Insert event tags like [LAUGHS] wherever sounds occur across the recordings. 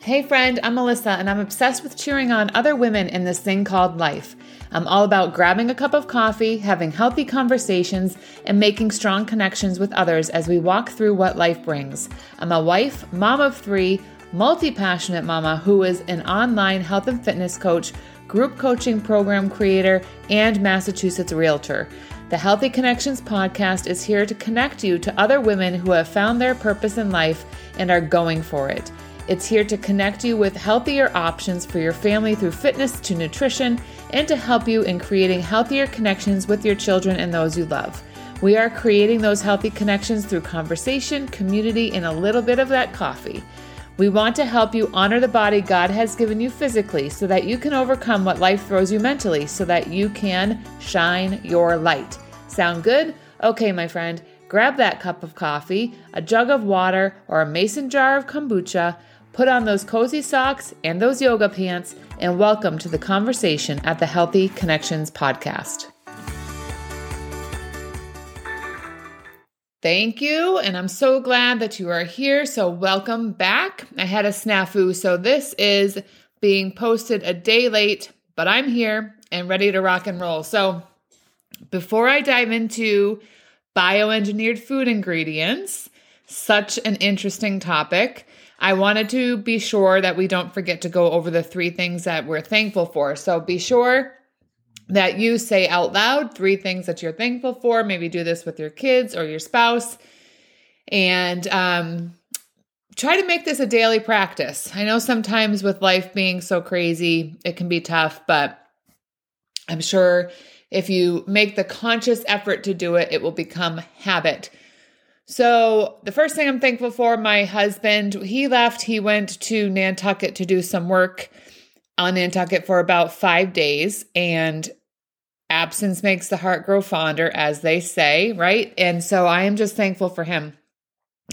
Hey, friend, I'm Melissa, and I'm obsessed with cheering on other women in this thing called life. I'm all about grabbing a cup of coffee, having healthy conversations, and making strong connections with others as we walk through what life brings. I'm a wife, mom of three, multi passionate mama who is an online health and fitness coach, group coaching program creator, and Massachusetts realtor. The Healthy Connections podcast is here to connect you to other women who have found their purpose in life and are going for it. It's here to connect you with healthier options for your family through fitness to nutrition and to help you in creating healthier connections with your children and those you love. We are creating those healthy connections through conversation, community, and a little bit of that coffee. We want to help you honor the body God has given you physically so that you can overcome what life throws you mentally so that you can shine your light. Sound good? Okay, my friend, grab that cup of coffee, a jug of water, or a mason jar of kombucha Put on those cozy socks and those yoga pants, and welcome to the conversation at the Healthy Connections podcast. Thank you, and I'm so glad that you are here. So, welcome back. I had a snafu, so this is being posted a day late, but I'm here and ready to rock and roll. So, before I dive into bioengineered food ingredients, such an interesting topic. I wanted to be sure that we don't forget to go over the three things that we're thankful for. So be sure that you say out loud three things that you're thankful for. Maybe do this with your kids or your spouse. And um, try to make this a daily practice. I know sometimes with life being so crazy, it can be tough, but I'm sure if you make the conscious effort to do it, it will become habit. So, the first thing I'm thankful for, my husband, he left, he went to Nantucket to do some work on Nantucket for about five days. And absence makes the heart grow fonder, as they say, right? And so I am just thankful for him.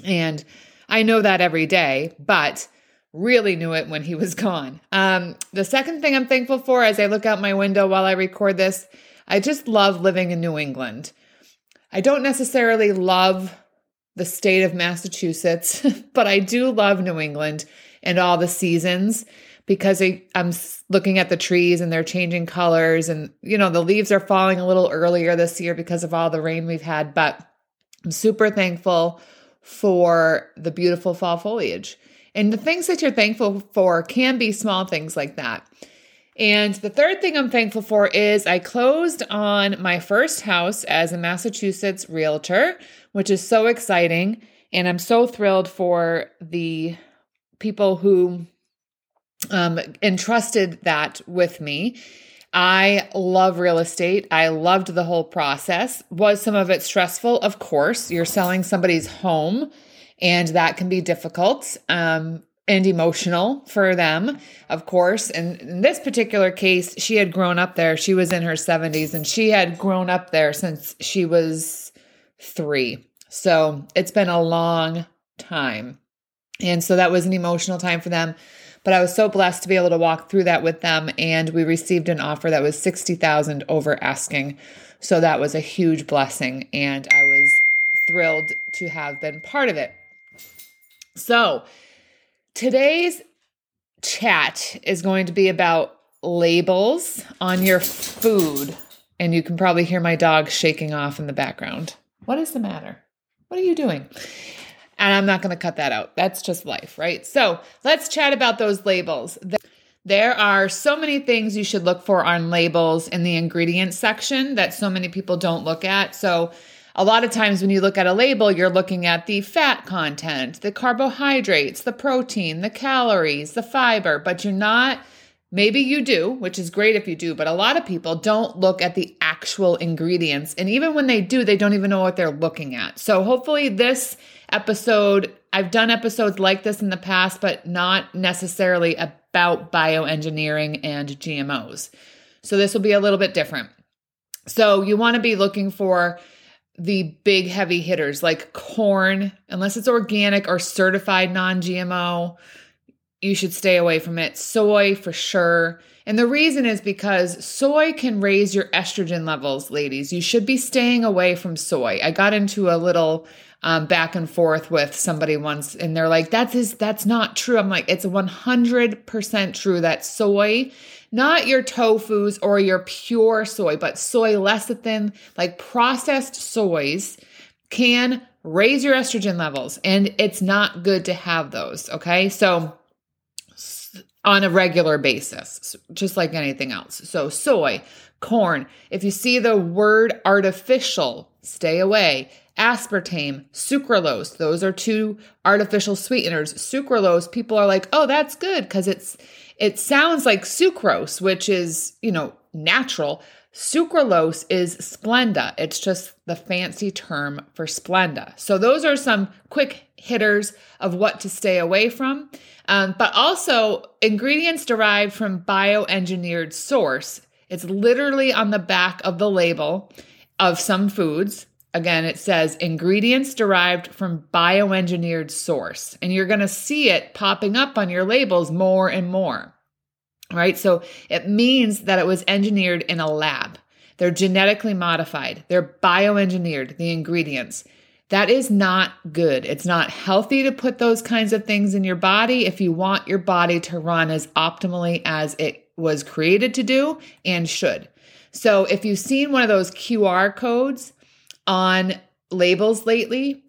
And I know that every day, but really knew it when he was gone. Um, the second thing I'm thankful for as I look out my window while I record this, I just love living in New England. I don't necessarily love the state of Massachusetts, [LAUGHS] but I do love New England and all the seasons because I, am looking at the trees and they're changing colors and you know the leaves are falling a little earlier this year because of all the rain we've had but I'm super thankful for the beautiful fall foliage. And the things that you're thankful for can be small things like that. And the third thing I'm thankful for is I closed on my first house as a Massachusetts realtor, which is so exciting. And I'm so thrilled for the people who um, entrusted that with me. I love real estate. I loved the whole process. Was some of it stressful? Of course. You're selling somebody's home, and that can be difficult. Um, and emotional for them, of course. And in this particular case, she had grown up there. She was in her 70s and she had grown up there since she was three. So it's been a long time. And so that was an emotional time for them. But I was so blessed to be able to walk through that with them. And we received an offer that was 60,000 over asking. So that was a huge blessing. And I was thrilled to have been part of it. So, Today's chat is going to be about labels on your food. And you can probably hear my dog shaking off in the background. What is the matter? What are you doing? And I'm not going to cut that out. That's just life, right? So let's chat about those labels. There are so many things you should look for on labels in the ingredients section that so many people don't look at. So a lot of times when you look at a label, you're looking at the fat content, the carbohydrates, the protein, the calories, the fiber, but you're not. Maybe you do, which is great if you do, but a lot of people don't look at the actual ingredients. And even when they do, they don't even know what they're looking at. So hopefully, this episode, I've done episodes like this in the past, but not necessarily about bioengineering and GMOs. So this will be a little bit different. So you want to be looking for the big heavy hitters like corn, unless it's organic or certified non GMO, you should stay away from it. Soy for sure. And the reason is because soy can raise your estrogen levels, ladies. You should be staying away from soy. I got into a little um, back and forth with somebody once, and they're like, "That's is that's not true." I'm like, "It's 100% true that soy." Not your tofus or your pure soy, but soy lecithin, like processed soys, can raise your estrogen levels, and it's not good to have those. Okay. So, on a regular basis, just like anything else. So, soy, corn, if you see the word artificial, stay away. Aspartame, sucralose, those are two artificial sweeteners. Sucralose, people are like, oh, that's good because it's it sounds like sucrose, which is, you know, natural. Sucralose is Splenda. It's just the fancy term for Splenda. So, those are some quick hitters of what to stay away from. Um, but also, ingredients derived from bioengineered source. It's literally on the back of the label of some foods. Again, it says ingredients derived from bioengineered source. And you're going to see it popping up on your labels more and more right? So it means that it was engineered in a lab. They're genetically modified, they're bioengineered, the ingredients. That is not good. It's not healthy to put those kinds of things in your body if you want your body to run as optimally as it was created to do and should. So, if you've seen one of those QR codes on labels lately,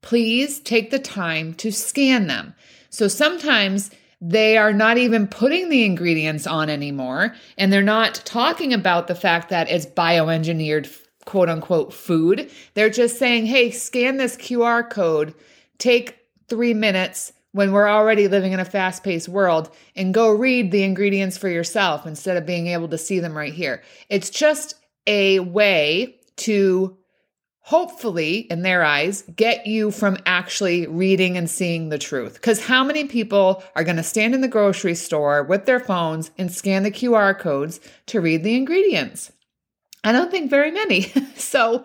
please take the time to scan them. So, sometimes they are not even putting the ingredients on anymore. And they're not talking about the fact that it's bioengineered, quote unquote, food. They're just saying, hey, scan this QR code, take three minutes when we're already living in a fast paced world and go read the ingredients for yourself instead of being able to see them right here. It's just a way to hopefully, in their eyes, get you from actually reading and seeing the truth. Because how many people are going to stand in the grocery store with their phones and scan the QR codes to read the ingredients? I don't think very many. [LAUGHS] so,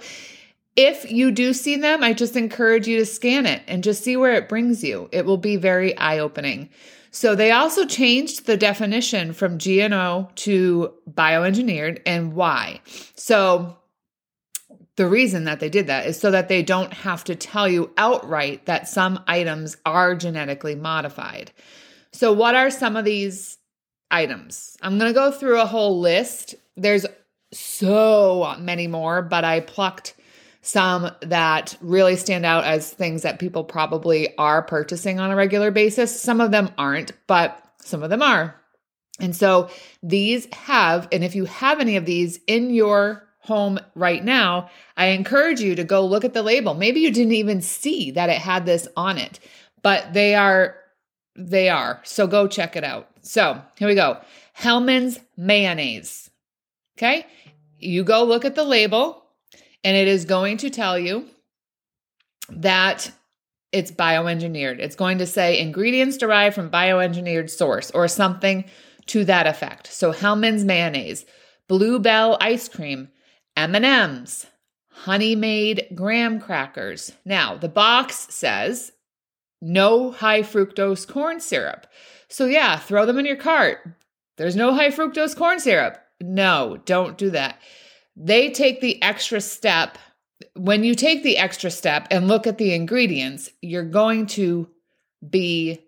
if you do see them, I just encourage you to scan it and just see where it brings you. It will be very eye opening. So, they also changed the definition from GMO to bioengineered and why. So, the reason that they did that is so that they don't have to tell you outright that some items are genetically modified. So, what are some of these items? I'm going to go through a whole list. There's so many more, but I plucked some that really stand out as things that people probably are purchasing on a regular basis. Some of them aren't, but some of them are. And so these have, and if you have any of these in your home right now, I encourage you to go look at the label. Maybe you didn't even see that it had this on it, but they are they are. So go check it out. So, here we go. Hellmann's mayonnaise. Okay? You go look at the label and it is going to tell you that it's bioengineered. It's going to say ingredients derived from bioengineered source or something to that effect. So Hellmann's mayonnaise, Blue Bell ice cream, M&Ms, Honey Maid graham crackers. Now, the box says no high fructose corn syrup. So yeah, throw them in your cart. There's no high fructose corn syrup. No, don't do that. They take the extra step. When you take the extra step and look at the ingredients, you're going to be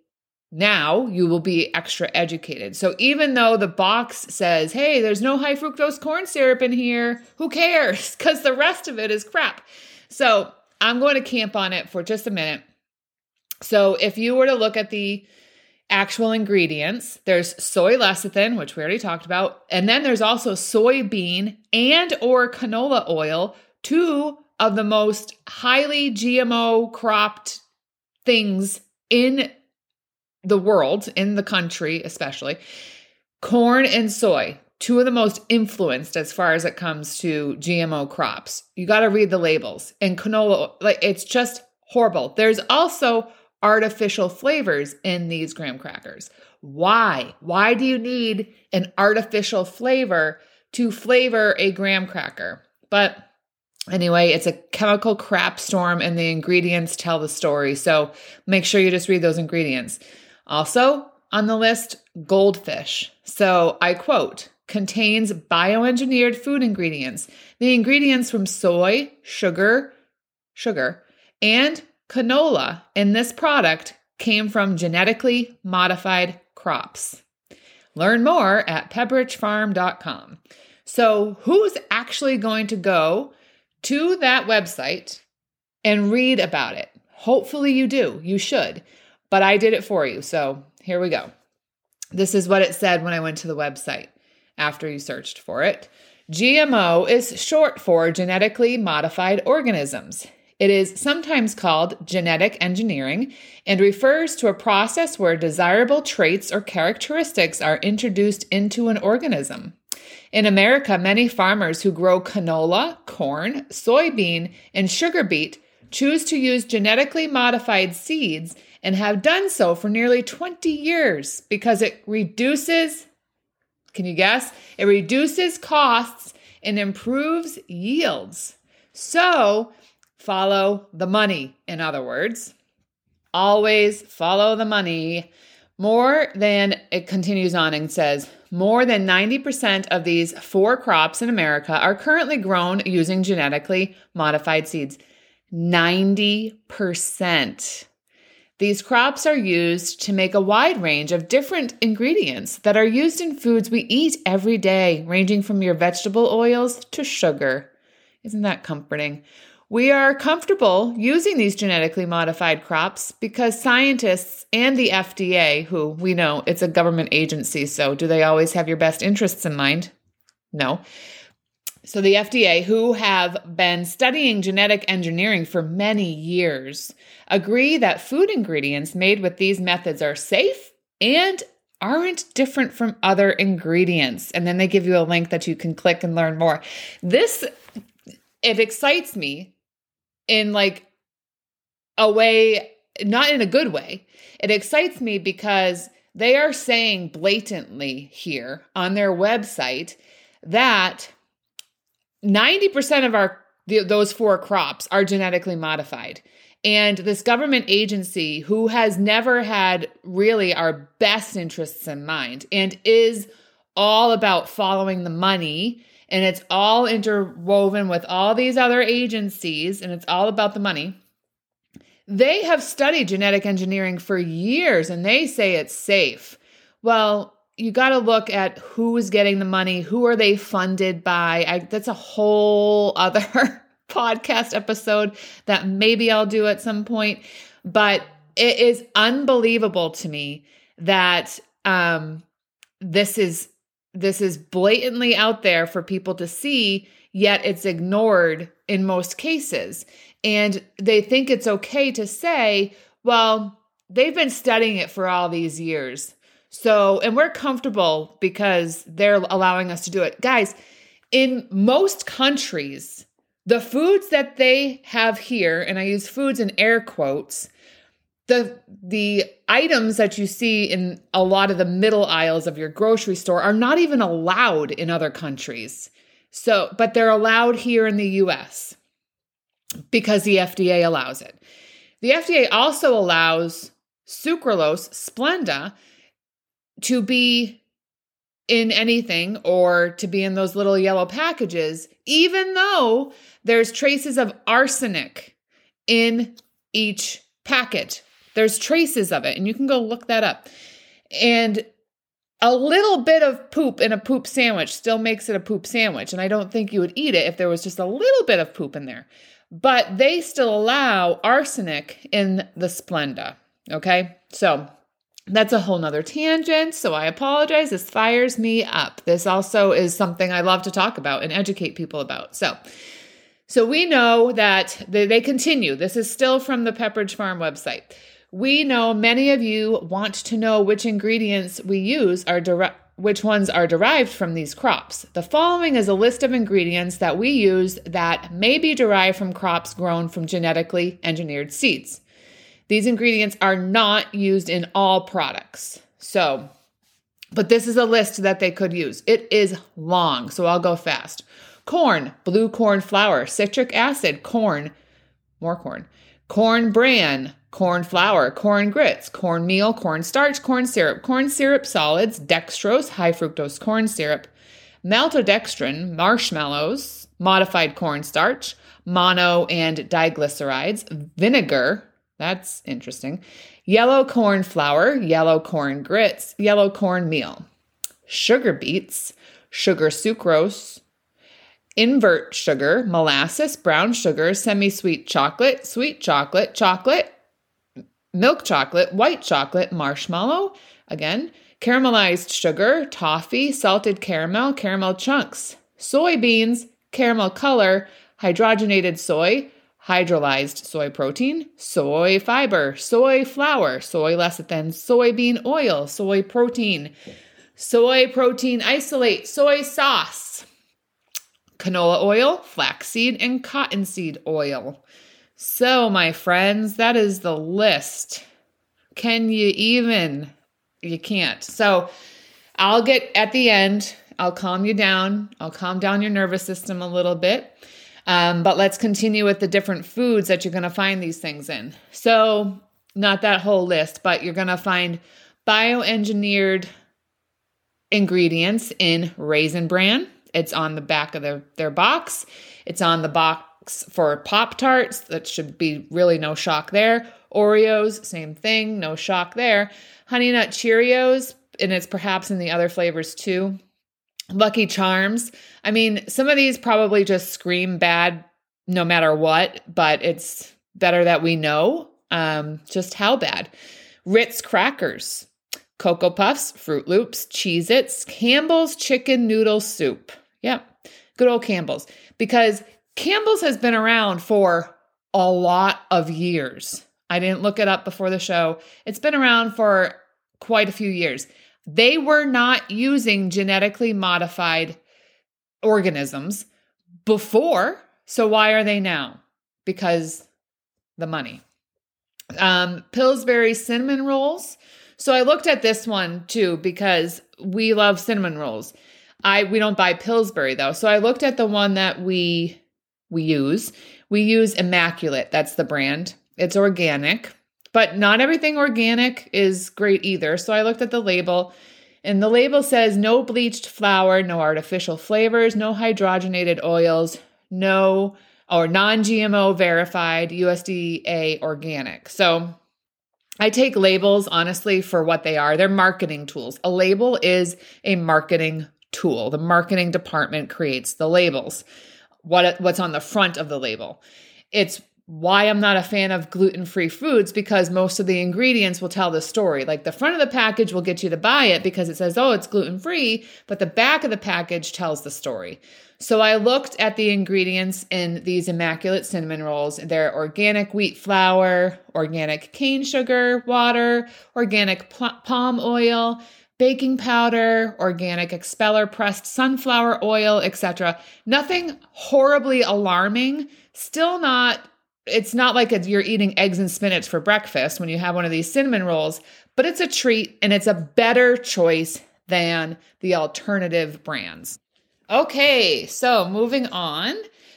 now you will be extra educated. So even though the box says, hey, there's no high fructose corn syrup in here, who cares? [LAUGHS] Because the rest of it is crap. So I'm going to camp on it for just a minute. So if you were to look at the actual ingredients, there's soy lecithin, which we already talked about, and then there's also soybean and or canola oil, two of the most highly GMO cropped things in the world, in the country especially, corn and soy, two of the most influenced as far as it comes to GMO crops. You got to read the labels. And canola, like it's just horrible. There's also artificial flavors in these graham crackers. Why? Why do you need an artificial flavor to flavor a graham cracker? But Anyway, it's a chemical crap storm and the ingredients tell the story. So make sure you just read those ingredients. Also on the list, goldfish. So I quote, contains bioengineered food ingredients. The ingredients from soy, sugar, sugar, and canola in this product came from genetically modified crops. Learn more at pepperidgefarm.com. So, who's actually going to go to that website and read about it? Hopefully, you do. You should. But I did it for you. So, here we go. This is what it said when I went to the website after you searched for it. GMO is short for genetically modified organisms. It is sometimes called genetic engineering and refers to a process where desirable traits or characteristics are introduced into an organism. In America, many farmers who grow canola, corn, soybean, and sugar beet choose to use genetically modified seeds and have done so for nearly 20 years because it reduces, can you guess? It reduces costs and improves yields. So, follow the money, in other words. Always follow the money. More than, it continues on and says, more than 90% of these four crops in America are currently grown using genetically modified seeds. 90%. These crops are used to make a wide range of different ingredients that are used in foods we eat every day, ranging from your vegetable oils to sugar. Isn't that comforting? We are comfortable using these genetically modified crops because scientists and the FDA, who we know it's a government agency, so do they always have your best interests in mind? No. So, the FDA, who have been studying genetic engineering for many years, agree that food ingredients made with these methods are safe and aren't different from other ingredients. And then they give you a link that you can click and learn more. This it excites me in like a way, not in a good way. It excites me because they are saying blatantly here on their website that 90% of our the, those four crops are genetically modified. And this government agency who has never had really our best interests in mind and is all about following the money and it's all interwoven with all these other agencies and it's all about the money. They have studied genetic engineering for years and they say it's safe. Well, you got to look at who is getting the money, who are they funded by. I, that's a whole [LAUGHS] other podcast episode that maybe I'll do at some point, but it is unbelievable to me that um, this is this is blatantly out there for people to see, yet it's ignored in most cases. And they think it's okay to say, well, they've been studying it for all these years. So, and we're comfortable because they're allowing us to do it. Guys, in most countries, the foods that they have here, and I use foods in air quotes, the the items that you see in a lot of the middle aisles of your grocery store are not even allowed in other countries. So, but they're allowed here in the US because the FDA allows it. The FDA also allows sucralose, Splenda, to be in anything or to be in those little yellow packages, even though there's traces of arsenic in each packet there's traces of it, and you can go look that up. And a little bit of poop in a poop sandwich still makes it a poop sandwich. And I don't think you would eat it if there was just a little bit of poop in there. But they still allow arsenic in the Splenda. Okay. So that's a whole nother tangent. So I apologize. This fires me up. This also is something I love to talk about and educate people about. So, so we know that they, they continue. This is still from the Pepperidge Farm website. We know many of you want to know which ingredients we use are derived which ones are derived from these crops. The following is a list of ingredients that we use that may be derived from crops grown from genetically engineered seeds. These ingredients are not used in all products. So, but this is a list that they could use. It is long, so I'll go fast. Corn, blue corn flour, citric acid, corn, more corn, corn bran, corn flour, corn grits, corn meal, corn starch, corn syrup, corn syrup solids, dextrose, high fructose corn syrup, maltodextrin, marshmallows, modified cornstarch, mono and diglycerides, vinegar, that's interesting, yellow corn flour, yellow corn grits, yellow corn meal, sugar beets, sugar sucrose, invert sugar, molasses, brown sugar, semi sweet chocolate, sweet chocolate, chocolate, milk chocolate, white chocolate, marshmallow, again, caramelized sugar, toffee, salted caramel, caramel chunks, soybeans, caramel color, hydrogenated soy, hydrolyzed soy protein, soy fiber, soy flour, soy lecithin, soybean oil, soy protein, soy protein isolate, soy sauce, canola oil, flaxseed, and cottonseed oil. So, my friends, that is the list. Can you even? You can't. So, I'll get at the end, I'll calm you down. I'll calm down your nervous system a little bit. Um, but let's continue with the different foods that you're going to find these things in. So, not that whole list, but you're going to find bioengineered ingredients in Raisin Bran. It's on the back of their, their box. It's on the box for Pop Tarts. That should be really no shock there. Oreos, same thing, no shock there. Honey Nut Cheerios, and it's perhaps in the other flavors too. Lucky Charms. I mean, some of these probably just scream bad no matter what, but it's better that we know um, just how bad. Ritz crackers, Cocoa Puffs, Froot Loops, Cheez Its, Campbell's chicken noodle soup. Yep, good old Campbell's. Because Campbell's has been around for a lot of years. I didn't look it up before the show. It's been around for quite a few years. They were not using genetically modified organisms before. So why are they now? Because the money. Um, Pillsbury cinnamon rolls. So I looked at this one too because we love cinnamon rolls. I we don't buy Pillsbury though. So I looked at the one that we we use. We use Immaculate, that's the brand. It's organic, but not everything organic is great either. So I looked at the label, and the label says no bleached flour, no artificial flavors, no hydrogenated oils, no or non GMO verified USDA organic. So I take labels honestly for what they are. They're marketing tools. A label is a marketing tool. The marketing department creates the labels what what's on the front of the label. It's why I'm not a fan of gluten free foods because most of the ingredients will tell the story. Like the front of the package will get you to buy it because it says, oh, it's gluten free, but the back of the package tells the story. So I looked at the ingredients in these immaculate cinnamon rolls. They're organic wheat flour, organic cane sugar, water, organic pl- palm oil, baking powder, organic expeller pressed sunflower oil, etc. Nothing horribly alarming. Still not it's not like it's, you're eating eggs and spinach for breakfast when you have one of these cinnamon rolls, but it's a treat and it's a better choice than the alternative brands. Okay, so moving on.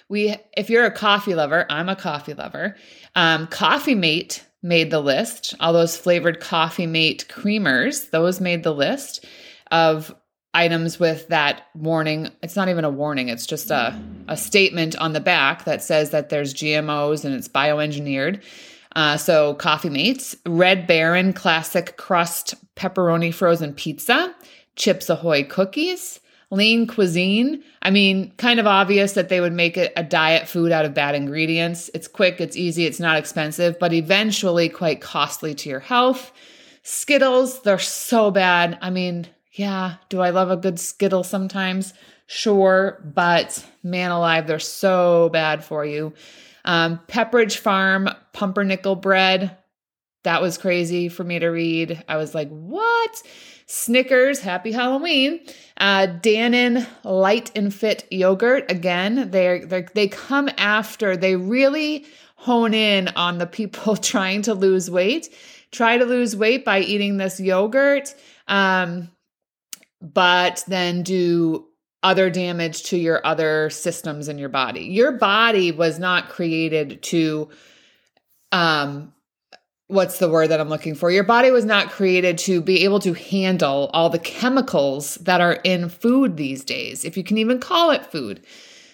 We if you're a coffee lover, I'm a coffee lover. Um, coffee Mate made the list. All those flavored Coffee Mate creamers, those made the list of items with that warning. It's not even a warning, it's just a, a statement on the back that says that there's GMOs and it's bioengineered. Uh, so, Coffee Mates, Red Baron Classic Crust Pepperoni Frozen Pizza, Chips Ahoy Cookies, lean cuisine. I mean, kind of obvious that they would make it a diet food out of bad ingredients. It's quick, it's easy, it's not expensive, but eventually quite costly to your health. Skittles, they're so bad. I mean, yeah, do I love a good Skittle sometimes? Sure, but man alive, they're so bad for you. Um, Pepperidge Farm pumpernickel bread. That was crazy for me to read. I was like, what? Snickers, happy Halloween. Uh, Dannon Light and Fit yogurt. Again, they're, they're, they come after, they really hone in on the people [LAUGHS] trying to lose weight. Try to lose weight by eating this yogurt, um, but then do other damage to your other systems in your body. Your body was not created to um what's the word that I'm looking for? Your body was not created to be able to handle all the chemicals that are in food these days, if you can even call it food.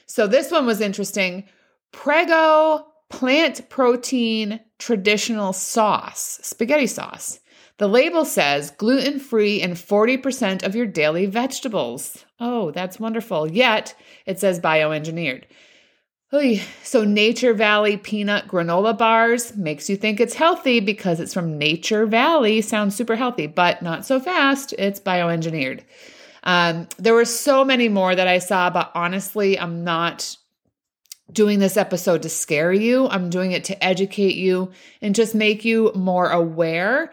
So this one was interesting. Prego plant protein traditional sauce, spaghetti sauce. The label says gluten free and 40% of your daily vegetables. Oh, that's wonderful. Yet it says bioengineered. So, Nature Valley peanut granola bars makes you think it's healthy because it's from Nature Valley. Sounds super healthy, but not so fast. It's bioengineered. Um, there were so many more that I saw, but honestly, I'm not doing this episode to scare you. I'm doing it to educate you and just make you more aware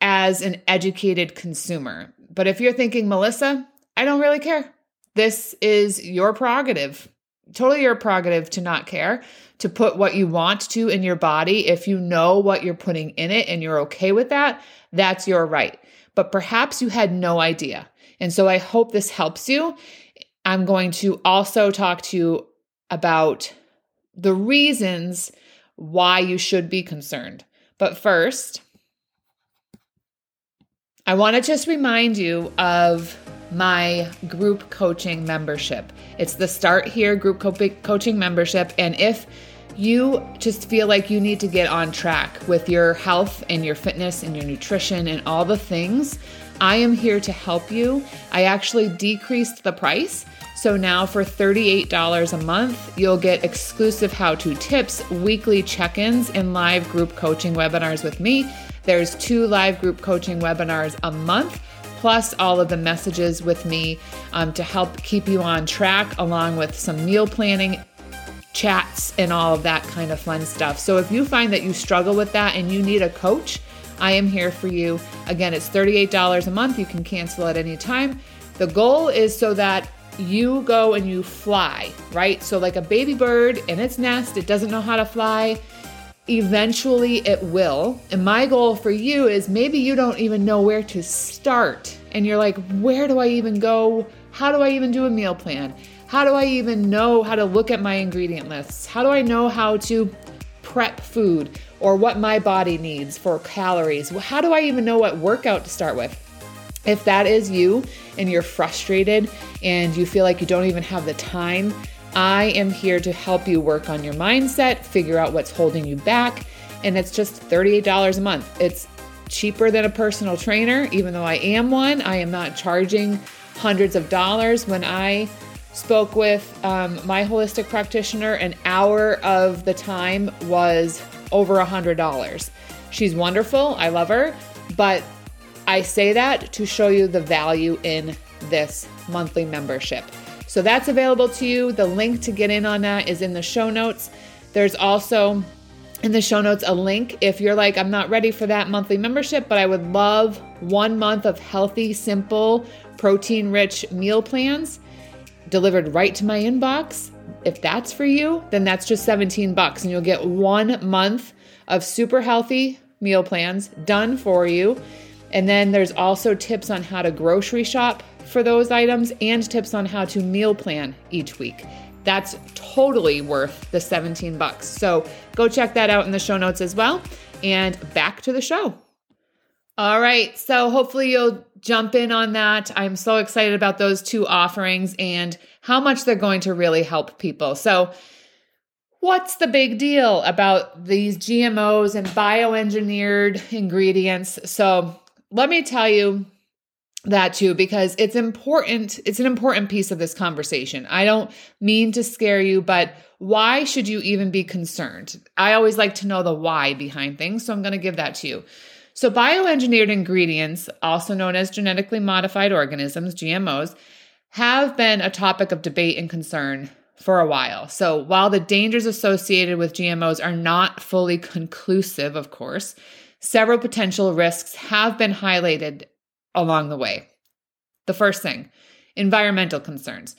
as an educated consumer. But if you're thinking, Melissa, I don't really care, this is your prerogative totally your prerogative to not care, to put what you want to in your body. If you know what you're putting in it and you're okay with that, that's your right. But perhaps you had no idea. And so I hope this helps you. I'm going to also talk to you about the reasons why you should be concerned. But first, I want to just remind you of my group coaching membership. It's the Start Here group co- coaching membership. And if you just feel like you need to get on track with your health and your fitness and your nutrition and all the things, I am here to help you. I actually decreased the price. So now for $38 a month, you'll get exclusive how to tips, weekly check ins, and live group coaching webinars with me. There's two live group coaching webinars a month plus all of the messages with me um, to help keep you on track, along with some meal planning chats and all of that kind of fun stuff. So if you find that you struggle with that and you need a coach, I am here for you. Again, it's $38 a month. You can cancel at any time. The goal is so that you go and you fly, right? So, like a baby bird in its nest, it doesn't know how to fly eventually it will. And my goal for you is maybe you don't even know where to start. And you're like, where do I even go? How do I even do a meal plan? How do I even know how to look at my ingredient lists? How do I know how to prep food or what my body needs for calories? How do I even know what workout to start with? If that is you and you're frustrated and you feel like you don't even have the time I am here to help you work on your mindset, figure out what's holding you back, and it's just $38 a month. It's cheaper than a personal trainer, even though I am one. I am not charging hundreds of dollars. When I spoke with um, my holistic practitioner, an hour of the time was over a $100. She's wonderful. I love her. But I say that to show you the value in this monthly membership. So that's available to you. The link to get in on that is in the show notes. There's also in the show notes a link if you're like, I'm not ready for that monthly membership, but I would love one month of healthy, simple, protein rich meal plans delivered right to my inbox. If that's for you, then that's just 17 bucks and you'll get one month of super healthy meal plans done for you. And then there's also tips on how to grocery shop for those items and tips on how to meal plan each week. That's totally worth the 17 bucks. So go check that out in the show notes as well. And back to the show. All right. So hopefully you'll jump in on that. I'm so excited about those two offerings and how much they're going to really help people. So, what's the big deal about these GMOs and bioengineered ingredients? So, let me tell you that too because it's important it's an important piece of this conversation. I don't mean to scare you but why should you even be concerned? I always like to know the why behind things so i'm going to give that to you. So bioengineered ingredients also known as genetically modified organisms gmos have been a topic of debate and concern for a while. So while the dangers associated with gmos are not fully conclusive of course several potential risks have been highlighted along the way. The first thing environmental concerns.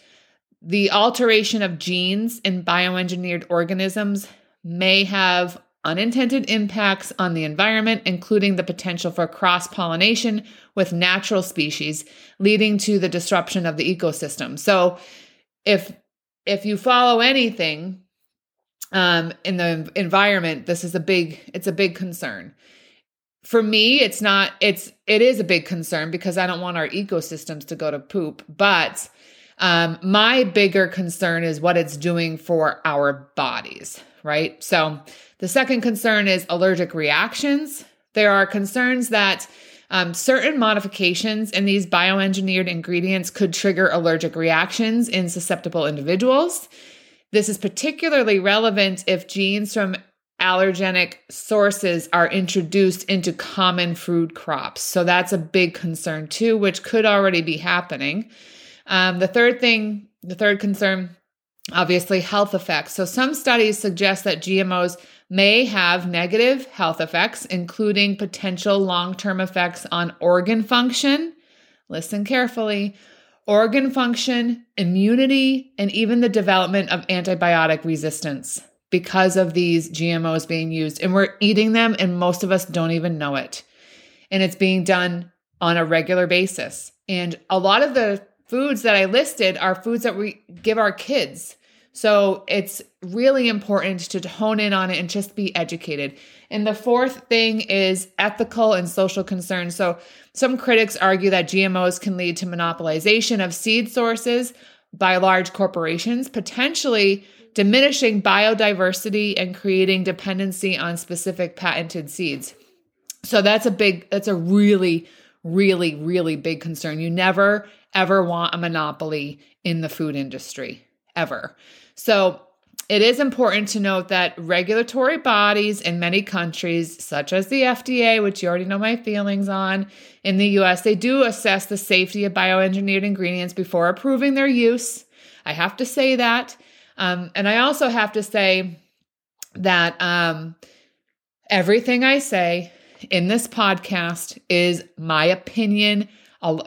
The alteration of genes in bioengineered organisms may have unintended impacts on the environment, including the potential for cross pollination with natural species, leading to the disruption of the ecosystem. So, if if you follow anything um, in the environment, this is a big it's a big concern for me it's not it's it is a big concern because i don't want our ecosystems to go to poop but Um, my bigger concern is what it's doing for our bodies, right? So the second concern is allergic reactions. There are concerns that um, certain modifications in these bioengineered ingredients could trigger allergic reactions in susceptible individuals. This is particularly relevant if genes from allergenic sources are introduced into common food crops. So that's a big concern too, which could already be happening. Um, the third thing, the third concern, obviously health effects. So some studies suggest that GMOs may have negative health effects, including potential long term effects on organ function. Listen carefully organ function, immunity, and even the development of antibiotic resistance because of these GMOs being used. And we're eating them, and most of us don't even know it. And it's being done on a regular basis. And a lot of the foods that I listed are foods that we give our kids. So it's really important to hone in on it and just be educated. And the fourth thing is ethical and social concerns. So some critics argue that GMOs can lead to monopolization of seed sources by large corporations, potentially diminishing biodiversity and creating dependency on specific patented seeds. So that's a big, that's a really, really, really big concern. You never, ever want a monopoly in the food industry, ever. So it is important to note that regulatory bodies in many countries, such as the FDA, which you already know my feelings on, in the US, they do assess the safety of bioengineered ingredients before approving their use. I have to say that. Um, and I also have to say that um, everything I say in this podcast is my opinion.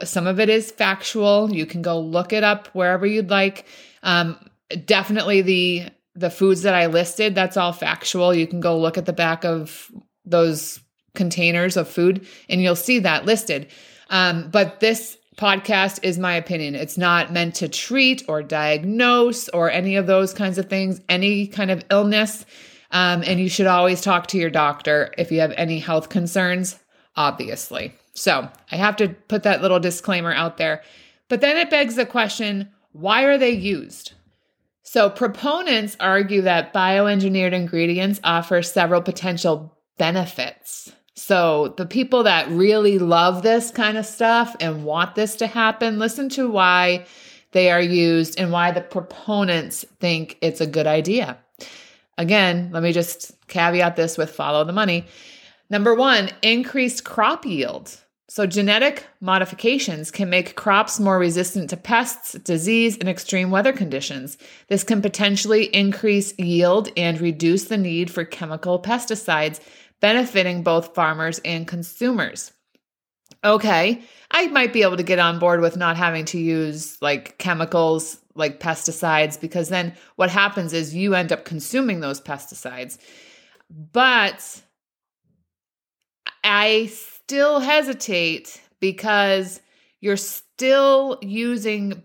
Some of it is factual. You can go look it up wherever you'd like. Um, definitely the the foods that I listed, that's all factual. You can go look at the back of those containers of food and you'll see that listed. Um, but this podcast is my opinion. It's not meant to treat or diagnose or any of those kinds of things, any kind of illness. Um, and you should always talk to your doctor if you have any health concerns, obviously. So I have to put that little disclaimer out there. But then it begs the question why are they used? So, proponents argue that bioengineered ingredients offer several potential benefits. So, the people that really love this kind of stuff and want this to happen, listen to why they are used and why the proponents think it's a good idea. Again, let me just caveat this with follow the money. Number one, increased crop yield. So, genetic modifications can make crops more resistant to pests, disease, and extreme weather conditions. This can potentially increase yield and reduce the need for chemical pesticides, benefiting both farmers and consumers. Okay, I might be able to get on board with not having to use like chemicals like pesticides because then what happens is you end up consuming those pesticides. But I still hesitate because you're still using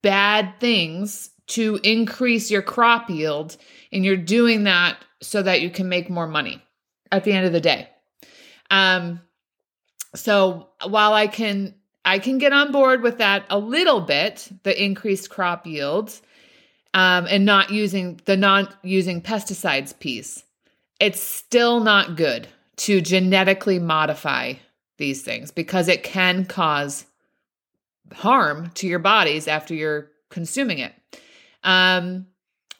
bad things to increase your crop yield and you're doing that so that you can make more money at the end of the day. Um so while I can I can get on board with that a little bit, the increased crop yields, um, and not using the not using pesticides piece. It's still not good to genetically modify these things because it can cause harm to your bodies after you're consuming it. Um,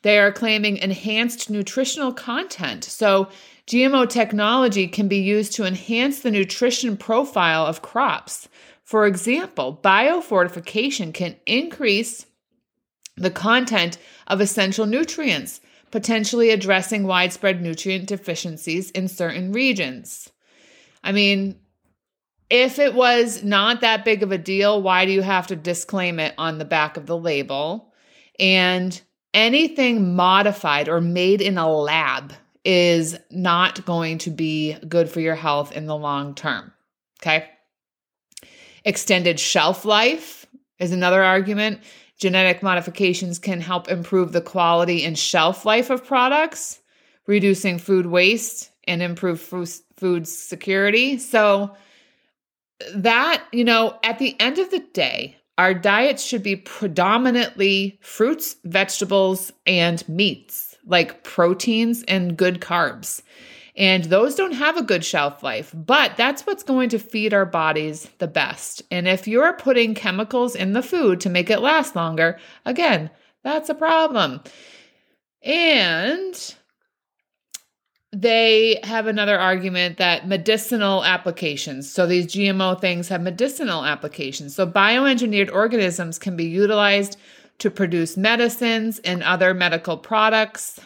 they are claiming enhanced nutritional content. So, GMO technology can be used to enhance the nutrition profile of crops. For example, biofortification can increase the content of essential nutrients, potentially addressing widespread nutrient deficiencies in certain regions. I mean, if it was not that big of a deal, why do you have to disclaim it on the back of the label? And anything modified or made in a lab is not going to be good for your health in the long term. Okay. Extended shelf life is another argument. Genetic modifications can help improve the quality and shelf life of products, reducing food waste and improve food security. So, that, you know, at the end of the day, our diets should be predominantly fruits, vegetables, and meats, like proteins and good carbs. And those don't have a good shelf life, but that's what's going to feed our bodies the best. And if you're putting chemicals in the food to make it last longer, again, that's a problem. And they have another argument that medicinal applications, so these GMO things have medicinal applications. So bioengineered organisms can be utilized to produce medicines and other medical products,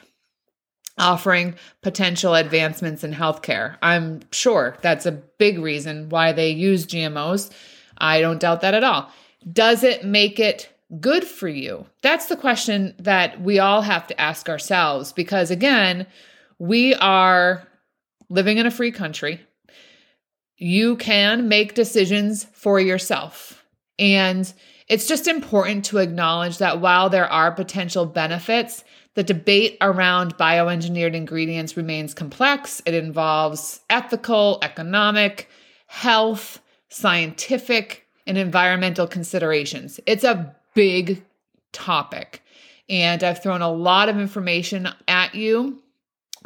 offering potential advancements in healthcare. I'm sure that's a big reason why they use GMOs. I don't doubt that at all. Does it make it good for you? That's the question that we all have to ask ourselves because, again, we are living in a free country. You can make decisions for yourself. And it's just important to acknowledge that while there are potential benefits, the debate around bioengineered ingredients remains complex. It involves ethical, economic, health, scientific, and environmental considerations. It's a big topic. And I've thrown a lot of information at you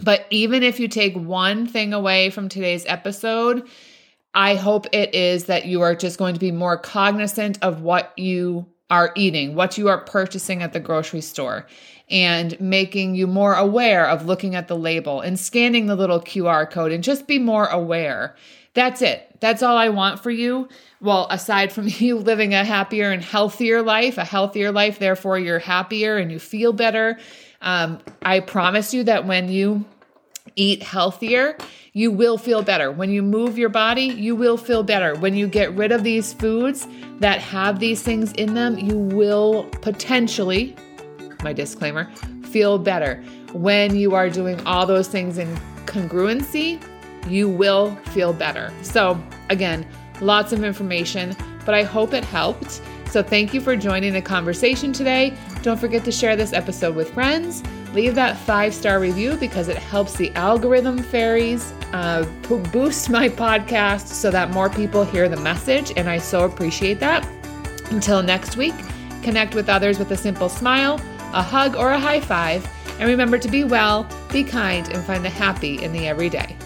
but even if you take one thing away from today's episode, I hope it is that you are just going to be more cognizant of what you are eating, what you are purchasing at the grocery store, and making you more aware of looking at the label and scanning the little QR code and just be more aware. That's it. That's all I want for you. Well, aside from [LAUGHS] you living a happier and healthier life, a healthier life, therefore you're happier and you feel better. Um, I promise you that when you eat healthier, you will feel better. When you move your body, you will feel better. When you get rid of these foods that have these things in them, you will potentially, my disclaimer, feel better. When you are doing all those things in congruency, you will feel better. So, again, lots of information, but I hope it helped. So, thank you for joining the conversation today. Don't forget to share this episode with friends. Leave that five star review because it helps the algorithm fairies uh, boost my podcast so that more people hear the message. And I so appreciate that. Until next week, connect with others with a simple smile, a hug, or a high five. And remember to be well, be kind, and find the happy in the everyday.